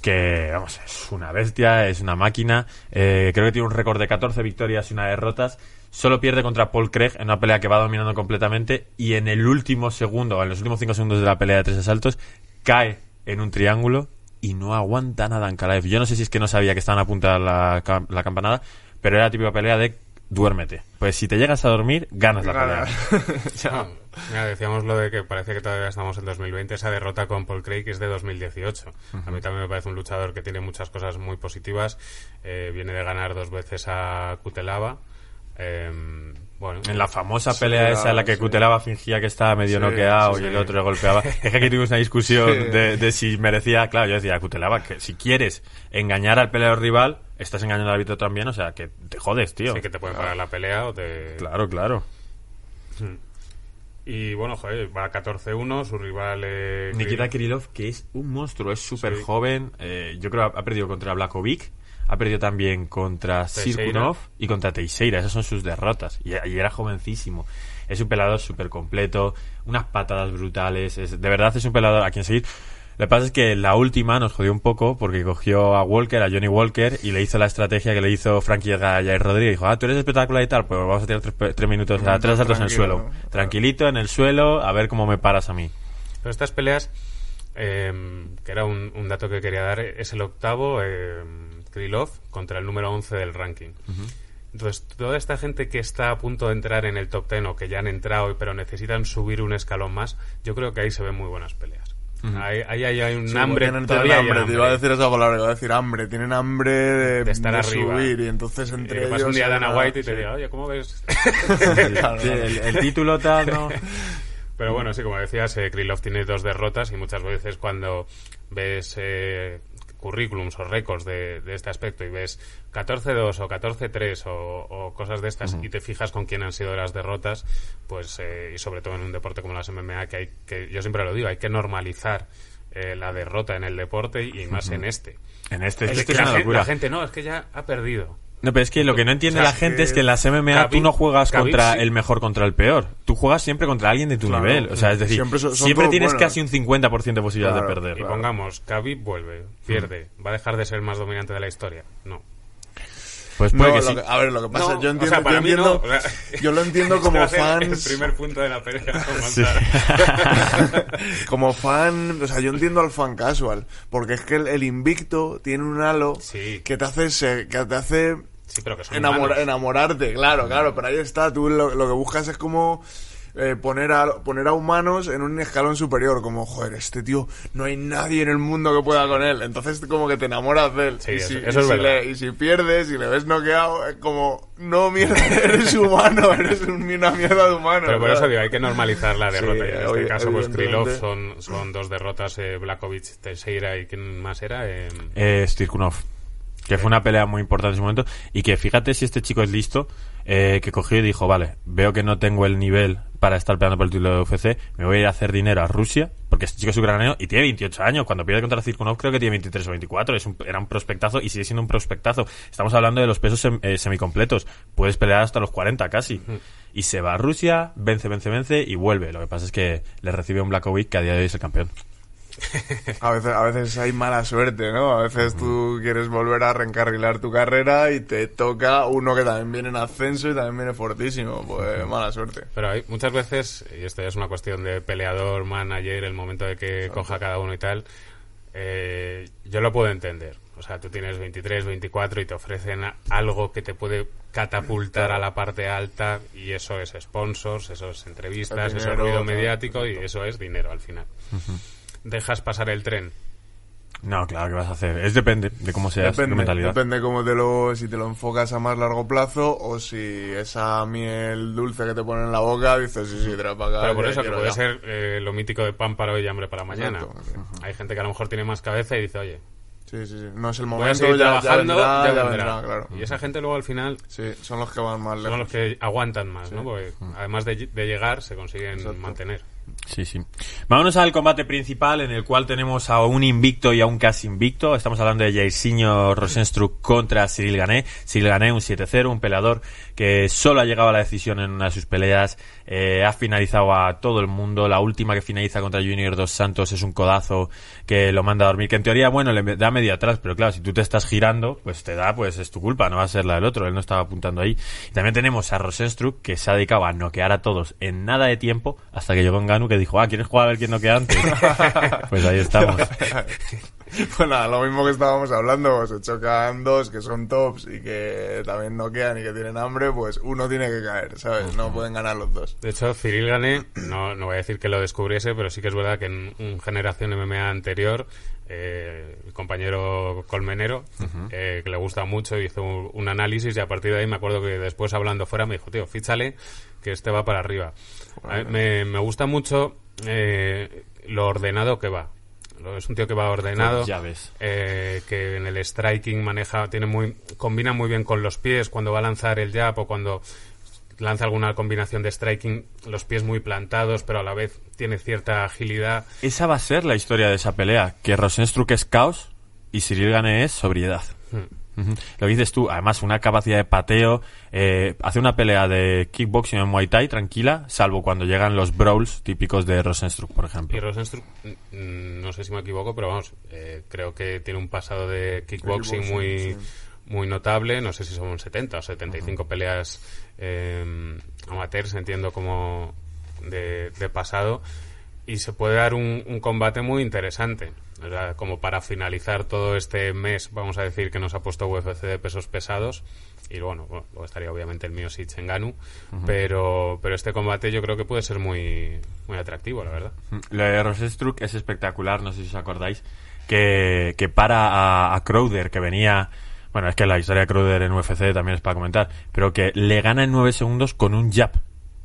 que vamos, es una bestia, es una máquina. Eh, creo que tiene un récord de 14 victorias y una derrotas. Solo pierde contra Paul Craig en una pelea que va dominando completamente. Y en el último segundo, en los últimos 5 segundos de la pelea de tres asaltos, cae en un triángulo y no aguanta nada en Kalaev. Yo no sé si es que no sabía que estaban a punta la, la campanada, pero era la típica pelea de duérmete. Pues si te llegas a dormir, ganas la pelea. ya, decíamos lo de que parece que todavía estamos en 2020. Esa derrota con Paul Craig es de 2018. A mí también me parece un luchador que tiene muchas cosas muy positivas. Eh, viene de ganar dos veces a Kutelava. Em, bueno, en la famosa pelea esa en la que Kutelava fingía que estaba medio noqueado y el otro le golpeaba. es que aquí tuvimos una discusión de, si merecía. Claro, yo decía, Kutelava, que si quieres engañar al peleador rival, estás engañando al árbitro también, o sea, que te jodes, tío. Sí, que te pueden parar la pelea o te. Claro, claro. Hmm. Y bueno, joder, va 14-1, su rival. Eh, Nikita Kirillov, que es un monstruo, es súper joven. Eh, yo creo que ha perdido contra Blakovic ha perdido también contra Sirkunov y contra Teixeira. Esas son sus derrotas. Y, era jovencísimo. Es un pelador súper completo, unas patadas brutales. de verdad es un pelador a quien seguir. Lo que pasa es que la última nos jodió un poco porque cogió a Walker, a Johnny Walker, y le hizo la estrategia que le hizo Frankie Jair Rodríguez. Dijo, ah, tú eres espectacular y tal, pues vamos a tirar tres, minutos, tres asaltos en el suelo. Tranquilito, en el suelo, a ver cómo me paras a mí. Pero estas peleas, eh, que era un, un dato que quería dar, es el octavo eh, Krylov contra el número 11 del ranking. Entonces, toda esta gente que está a punto de entrar en el top 10 o que ya han entrado, pero necesitan subir un escalón más, yo creo que ahí se ven muy buenas peleas. Ahí, ahí hay, hay un Sí, hambre, tienen, todavía tienen hay hambre, te iba a hambre. decir esa palabra, iba a decir hambre, tienen hambre de, De estar de arriba. subir y entonces Y entre que ellos... pasa un día Dana una- White y te sí. diga, oye, ¿cómo ves? Claro, Sí, claro. el, el título tal, ¿no? Pero bueno, sí, como decías, eh, Krylov tiene dos derrotas y muchas veces cuando ves eh, currículums o récords de, de este aspecto y ves 14-2 o 14-3 o, o cosas de estas y te fijas con quién han sido las derrotas, pues eh, y sobre todo en un deporte como las MMA que hay que yo siempre lo digo, hay que normalizar eh, la derrota en el deporte y más en este. En este es, Es que la, una gen- locura. la gente no, es que ya ha perdido. No, pero es que lo que no entiende O sea, la gente que es que en las MMA tú Khabib- no juegas Khabib contra sí. el mejor contra el peor. Tú juegas siempre contra alguien de tu Claro. nivel. O sea, es decir, Siempre son- son tienes casi un 50% de posibilidad Claro, de perder. Y pongamos, Khabib vuelve, pierde, ¿va a dejar de ser el más dominante de la historia? No. Pues puede No, que sí. que- a ver, lo que pasa, No, yo o entiendo, sea, para yo, mí entiendo no, o sea, yo lo entiendo como fans, El primer punto de la pelea. Sí. como fan, o sea, yo entiendo al fan casual, porque es que el, el invicto tiene un halo Sí. que te hace que te hace Sí, pero que son enamora- humanos. enamorarte, claro, claro, pero ahí está, tú lo, lo que buscas es como eh, poner a poner a humanos en un escalón superior, como joder, este tío no hay nadie en el mundo que pueda con él, entonces como que te enamoras de él. Sí, y, eso- si, eso y es si verdad. le- y si pierdes y le ves noqueado, es como no mierda, eres humano, eres un- una mierda de humano. Pero por eso ¿sabes? digo, hay que normalizar la derrota. Sí, en oye, este caso, pues Krylov son, son dos derrotas, eh, Blakovic, Teixeira y quién más era. Eh, Eh, Stirkunov. Que fue una pelea muy importante en ese momento. Y que fíjate si este chico es listo. eh, que cogió y dijo: Vale, veo que no tengo el nivel para estar peleando por el título de UFC. Me voy a ir a hacer dinero a Rusia. Porque este chico es ucraniano y tiene 28 años. Cuando pierde contra Stirkunov, creo que tiene 23 o 24. Es un- era un prospectazo y sigue siendo un prospectazo. Estamos hablando de los pesos sem- eh, semicompletos. Puedes pelear hasta los 40 casi. Y se va a Rusia, vence, vence, vence y vuelve. Lo que pasa es que le recibe un Blackovic que a día de hoy es el campeón. A veces, a veces hay mala suerte, ¿no? A veces tú quieres volver a reencarrilar tu carrera y te toca uno que también viene en ascenso y también viene fortísimo. Pues mala suerte. Pero hay muchas veces, y esto ya es una cuestión de peleador, manager, el momento de que coja cada uno y tal, eh, yo lo puedo entender. O sea, tú tienes 23, 24 y te ofrecen algo que te puede catapultar a la parte alta y eso es sponsors, eso es entrevistas, eso es ruido mediático y eso es dinero al final. Dejas pasar el tren. No, claro, ¿qué vas a hacer? Es depende de cómo seas, tu Depende, mentalidad. depende cómo te lo, si te lo enfocas a más largo plazo o si esa miel dulce que te ponen en la boca dices, sí, sí, trae para acá. Pero por eso, que puede ya. ser eh, lo mítico de pan para hoy y hambre para mañana. Exacto. Hay gente que a lo mejor tiene más cabeza y dice, oye, Sí, sí, sí. No es el voy a momento, seguir ya, ya trabajando, vendrá, ya ya vendrá. vendrá, claro. Y esa gente luego al final Sí, son los que van más son lejos. los que aguantan más, ¿no? Porque además de, de llegar, se consiguen Exacto. mantener. Sí, sí. Vámonos al combate principal en el cual tenemos a un invicto y a un casi invicto. Estamos hablando de Jairzinho Rosenstruck contra Cyril Gané. Cyril Gané, un 7-0, un peleador que solo ha llegado a la decisión en una de sus peleas. Eh, ha finalizado a todo el mundo. La última que finaliza contra Junior Dos Santos es un codazo que lo manda a dormir. Que en teoría, bueno, le da media atrás, pero claro, si tú te estás girando, pues te da, pues es tu culpa, no va a ser la del otro. Él no estaba apuntando ahí. Y también tenemos a Rosenstruck que se ha dedicado a noquear a todos en nada de tiempo hasta que llegó Ganu que dijo, ah, ¿quieres jugar a ver quién noquea antes? pues ahí estamos. Pues nada, lo mismo que estábamos hablando, se chocan dos que son tops y que también no quedan y que tienen hambre, pues uno tiene que caer, ¿sabes? No pueden ganar los dos. De hecho, Cyril Gané, no, no voy a decir que lo descubriese, pero sí que es verdad que en un generación MMA anterior, eh, el compañero Colmenero, eh, que le gusta mucho, hizo un, un análisis y a partir de ahí me acuerdo que después hablando fuera me dijo, tío, fíchale que este va para arriba. A me, me gusta mucho eh, lo ordenado que va. Es un tío que va ordenado. Ya ves. eh, que en el striking maneja, tiene muy, combina muy bien con los pies cuando va a lanzar el jab o cuando lanza alguna combinación de striking, los pies muy plantados, pero a la vez tiene cierta agilidad. Esa va a ser la historia de esa pelea, que Rosenstruck es caos y Cyril Gané es sobriedad. Lo que dices tú, además una capacidad de pateo, eh, hace una pelea de kickboxing en Muay Thai tranquila, salvo cuando llegan los brawls típicos de Rosenstruck, por Y ejemplo. Rosenstruck, mm, no sé si me equivoco, pero vamos, eh, creo que tiene un pasado de kickboxing, kickboxing, muy, sí. muy notable. No sé si son 70 o 75 peleas eh, amateurs, entiendo como de, de pasado. y se puede dar un, un combate muy interesante. Como para finalizar todo este mes, vamos a decir que nos ha puesto UFC de pesos pesados. Y bueno, bueno luego estaría obviamente el mío en Ganu. pero, pero este combate yo creo que puede ser muy, muy atractivo, la verdad. Lo de Rosestruck es espectacular, no sé si os acordáis, que, que para a, a Crowder, que venía bueno, es que la historia de Crowder en UFC también es para comentar, pero que le gana en 9 segundos con un jab.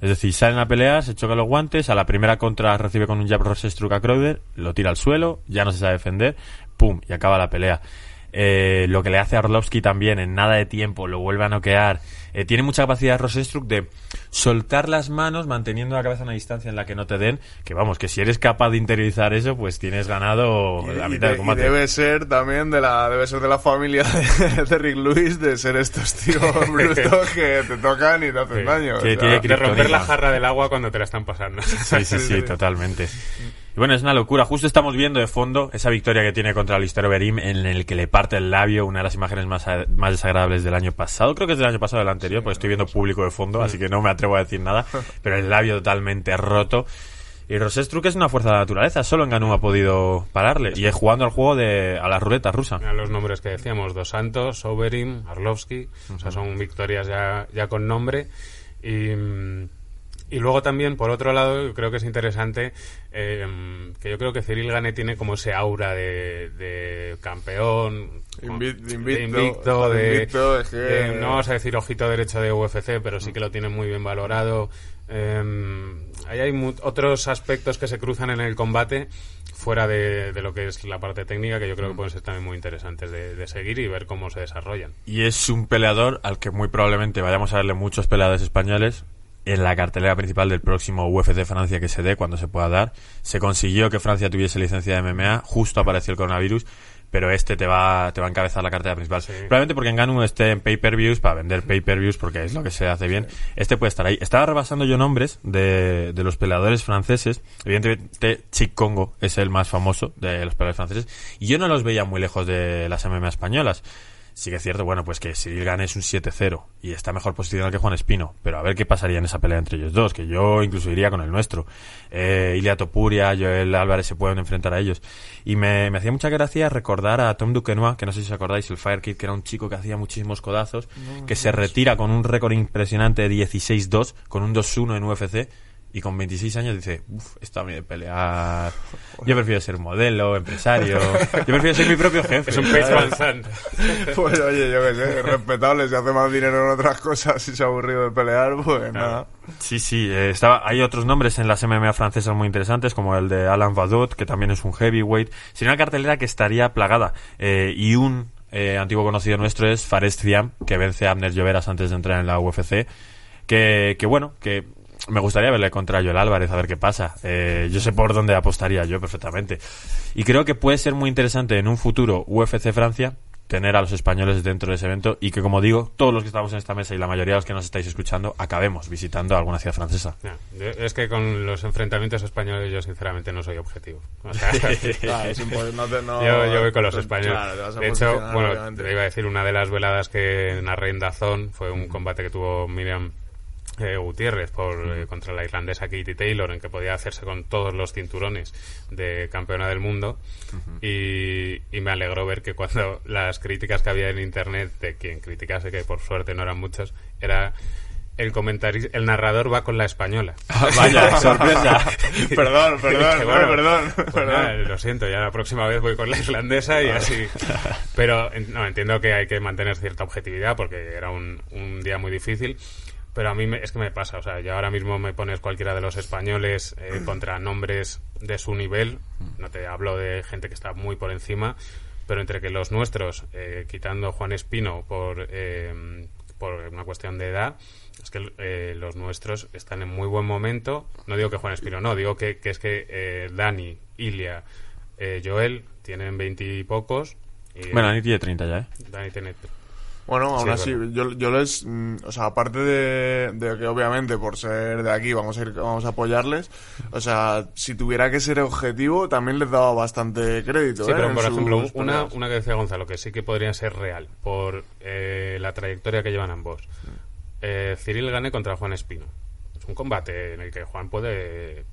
Es decir, sale en la pelea, se choca los guantes, a la primera contra recibe con un jab Rosestruck a Crowder, lo tira al suelo, ya no se sabe defender, pum, y acaba la pelea. Eh, lo que le hace a Orlovsky también en nada de tiempo, lo vuelve a noquear. Eh, tiene mucha capacidad Rosenstruck de soltar las manos manteniendo la cabeza a una distancia en la que no te den. Que vamos, que si eres capaz de interiorizar eso, pues tienes ganado la mitad del combate. Y debe ser también de la, debe ser de la familia de, Rick Lewis de ser estos tíos brutos que te tocan y te hacen daño. Que tiene que romper la jarra del agua cuando te la están pasando. Sí, sí, sí, totalmente. Y bueno, es una locura. Justo estamos viendo de fondo esa victoria que tiene contra Lister Berim en el que le parte el labio, una de las imágenes más, más desagradables del año pasado. Creo que es del año pasado o del anterior, porque estoy viendo público de fondo, así que no me atrevo a decir nada. Pero el labio totalmente roto. Y Rosestruck es una fuerza de la naturaleza, solo en Ganú ha podido pararle. Y es jugando al juego de a la ruleta rusa. A los nombres que decíamos, Dos Santos, Soberim, Arlovsky, o sea, son victorias ya, ya con nombre. Y y luego también, por otro lado, creo que es interesante eh, que yo creo que Cyril Gane tiene como ese aura de, campeón, invicto, de, no vamos a decir ojito derecho de UFC, pero sí que lo tiene muy bien valorado. Eh, ahí hay otros aspectos que se cruzan en el combate fuera de, lo que es la parte técnica que yo creo que pueden ser también muy interesantes de, de, seguir y ver cómo se desarrollan. Y es un peleador al que muy probablemente vayamos a verle muchos peleadores españoles en la cartelera principal del próximo UFC Francia que se dé cuando se pueda dar. Se consiguió que Francia tuviese licencia de MMA, justo apareció el coronavirus, pero este te va, te va a encabezar la cartera principal. Probablemente porque en Ganu esté en pay-per-views, para vender pay-per-views, porque es lo que se hace bien. Este puede estar ahí. Estaba rebasando yo nombres de, de los peleadores franceses. Evidentemente, Chick Congo es el más famoso de los peleadores franceses. Y yo no los veía muy lejos de las MMA españolas sí que es cierto, bueno, pues que Cyril Gane es un 7-0 y está mejor posicionado que Juan Espino, pero a ver qué pasaría en esa pelea entre ellos dos, que yo incluso iría con el nuestro. Eh, Ilia Topuria, Joel Álvarez se pueden enfrentar a ellos. Y me, hacía mucha gracia recordar a Tom Duquenois, que no sé si os acordáis, el Fire Kid, que era un chico que hacía muchísimos codazos, que se retira con un récord impresionante de 16-2, con un 2-1 en UFC, y con 26 años dice, uff, está bien de pelear. Yo prefiero ser modelo, empresario. Yo prefiero ser mi propio jefe. Es un pez avanzante. Pues oye, yo qué sé, respetable. Si hace más dinero en otras cosas y se ha aburrido de pelear, pues nada. Sí, sí. Eh, estaba, hay otros nombres en las MMA francesas muy interesantes, como el de Alain Vadot, que también es un heavyweight. Sería una cartelera que estaría plagada. Eh, y un eh, antiguo conocido nuestro es Fares Thiam, que vence a Abner Lloveras antes de entrar en la UFC. Que, que bueno, que me gustaría verle contra Joel Álvarez, a ver qué pasa. Eh, yo sé por dónde apostaría yo perfectamente. Y creo que puede ser muy interesante en un futuro UFC Francia tener a los españoles dentro de ese evento y que, como digo, todos los que estamos en esta mesa y la mayoría de los que nos estáis escuchando acabemos visitando alguna ciudad francesa. es que con los enfrentamientos españoles yo sinceramente no soy objetivo. yo, voy con los españoles. de hecho, bueno, te iba a decir, una de las veladas que narré en Dazón fue un combate que tuvo Miriam eh, Gutiérrez por, eh, contra la irlandesa Katie Taylor, en que podía hacerse con todos los cinturones de campeona del mundo. y, me alegró ver que cuando las críticas que había en internet de quien criticase, que por suerte no eran muchos, era el comentario, el narrador va con la española. Ah, vaya, sorpresa. perdón, perdón, perdón. Pues lo siento, ya la próxima vez voy con la irlandesa y así. Pero no, entiendo que hay que mantener cierta objetividad porque era un, un día muy difícil. Pero a mí es que me pasa, o sea, ya ahora mismo me pones cualquiera de los españoles eh, contra nombres de su nivel, no te hablo de gente que está muy por encima, pero entre que los nuestros, eh, quitando Juan Espino por, eh, por una cuestión de edad, es que los nuestros están en muy buen momento. No digo que Juan Espino, no, digo que, que es que Dani, Ilia, Joel tienen veintipocos. bueno, Dani tiene 30 ya, ¿eh? Dani tiene bueno, aún así, yo, yo les, mm, o sea, aparte de, que obviamente por ser de aquí vamos a ir, vamos a apoyarles, o sea, si tuviera que ser objetivo, también les daba bastante crédito. Sí, ¿eh? pero por ejemplo, una, una que decía Gonzalo, que sí que podría ser real, por eh, la trayectoria que llevan ambos. Eh, Cyril Gane contra Juan Espino. Es un combate en el que Juan puede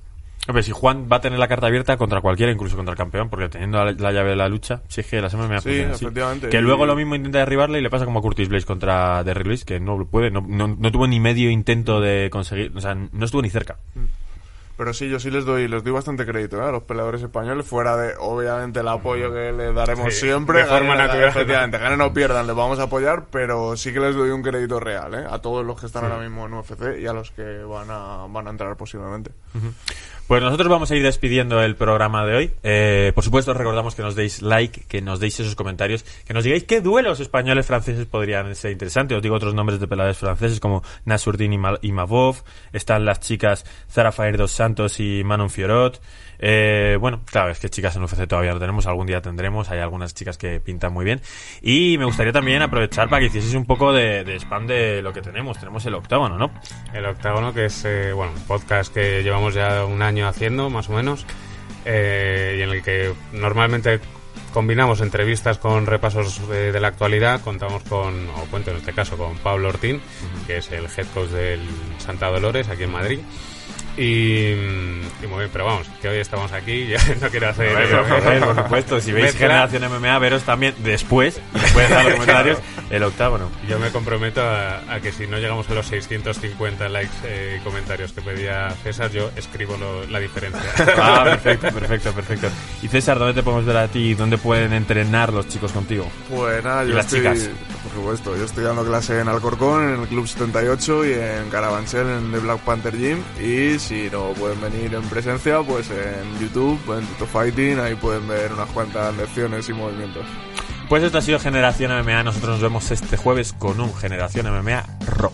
Hombre, si Juan va a tener la carta abierta contra cualquiera, incluso contra el campeón, porque teniendo la, la llave de la lucha, si es que la semana me Sí, funciona así. Que luego lo mismo intenta derribarle y le pasa como a Curtis Blaze contra Derrick Lewis, que no puede, no, no, no tuvo ni medio intento de conseguir, o sea, no estuvo ni cerca. Pero sí, yo sí les doy, les doy bastante crédito ¿eh? a los peleadores españoles, fuera de, obviamente, el apoyo que les daremos Sí, siempre. de forma Ganen- natural. Efectivamente, ganen o pierdan, les vamos a apoyar, pero sí que les doy un crédito real ¿eh? a todos los que están ahora mismo en UFC y a los que van a, van a entrar posiblemente. Pues nosotros vamos a ir despidiendo el programa de hoy. Eh, por supuesto, os recordamos que nos deis like, que nos deis esos comentarios, que nos digáis qué duelos españoles franceses podrían ser interesantes. Os digo otros nombres de peleadores franceses como Nasurdin y, Ma- y Mavov. Están las chicas Zara Fair dos Santos y Manon Fiorot. Eh, bueno, claro, es que chicas en UFC todavía no tenemos, algún día tendremos. Hay algunas chicas que pintan muy bien. Y me gustaría también aprovechar para que hicieseis un poco de, de spam de lo que tenemos. Tenemos el octágono, ¿no? El octágono, que es eh, bueno, un podcast que llevamos ya un año haciendo, más o menos, eh, y en el que normalmente combinamos entrevistas con repasos de, de la actualidad. Contamos con, o cuento en este caso, con Pablo Ortín, que es el head coach del Santa Dolores, aquí en Madrid. Y, y muy bien, pero vamos, que hoy estamos aquí, ya no quiero hacer... Por supuesto, si veis Mezcla. Generación MMA, veros también después, después de los comentarios, el octágono. Yo me comprometo a, a que si no llegamos a los 650 likes eh, y comentarios que pedía César, yo escribo lo- la diferencia. Ah, perfecto, perfecto, perfecto. Y César, ¿dónde te podemos ver a ti? ¿Dónde pueden entrenar los chicos contigo? Pues nada, ¿Y yo las estoy, chicas? por supuesto, yo estoy dando clase en Alcorcón, en el Club 78 y en Carabanchel, en The Black Panther Gym. Y si no pueden venir en presencia, pues en YouTube, en Tuto Fighting, ahí pueden ver unas cuantas lecciones y movimientos. Pues esto ha sido Generación MMA. Nosotros nos vemos este jueves con un Generación MMA Rock.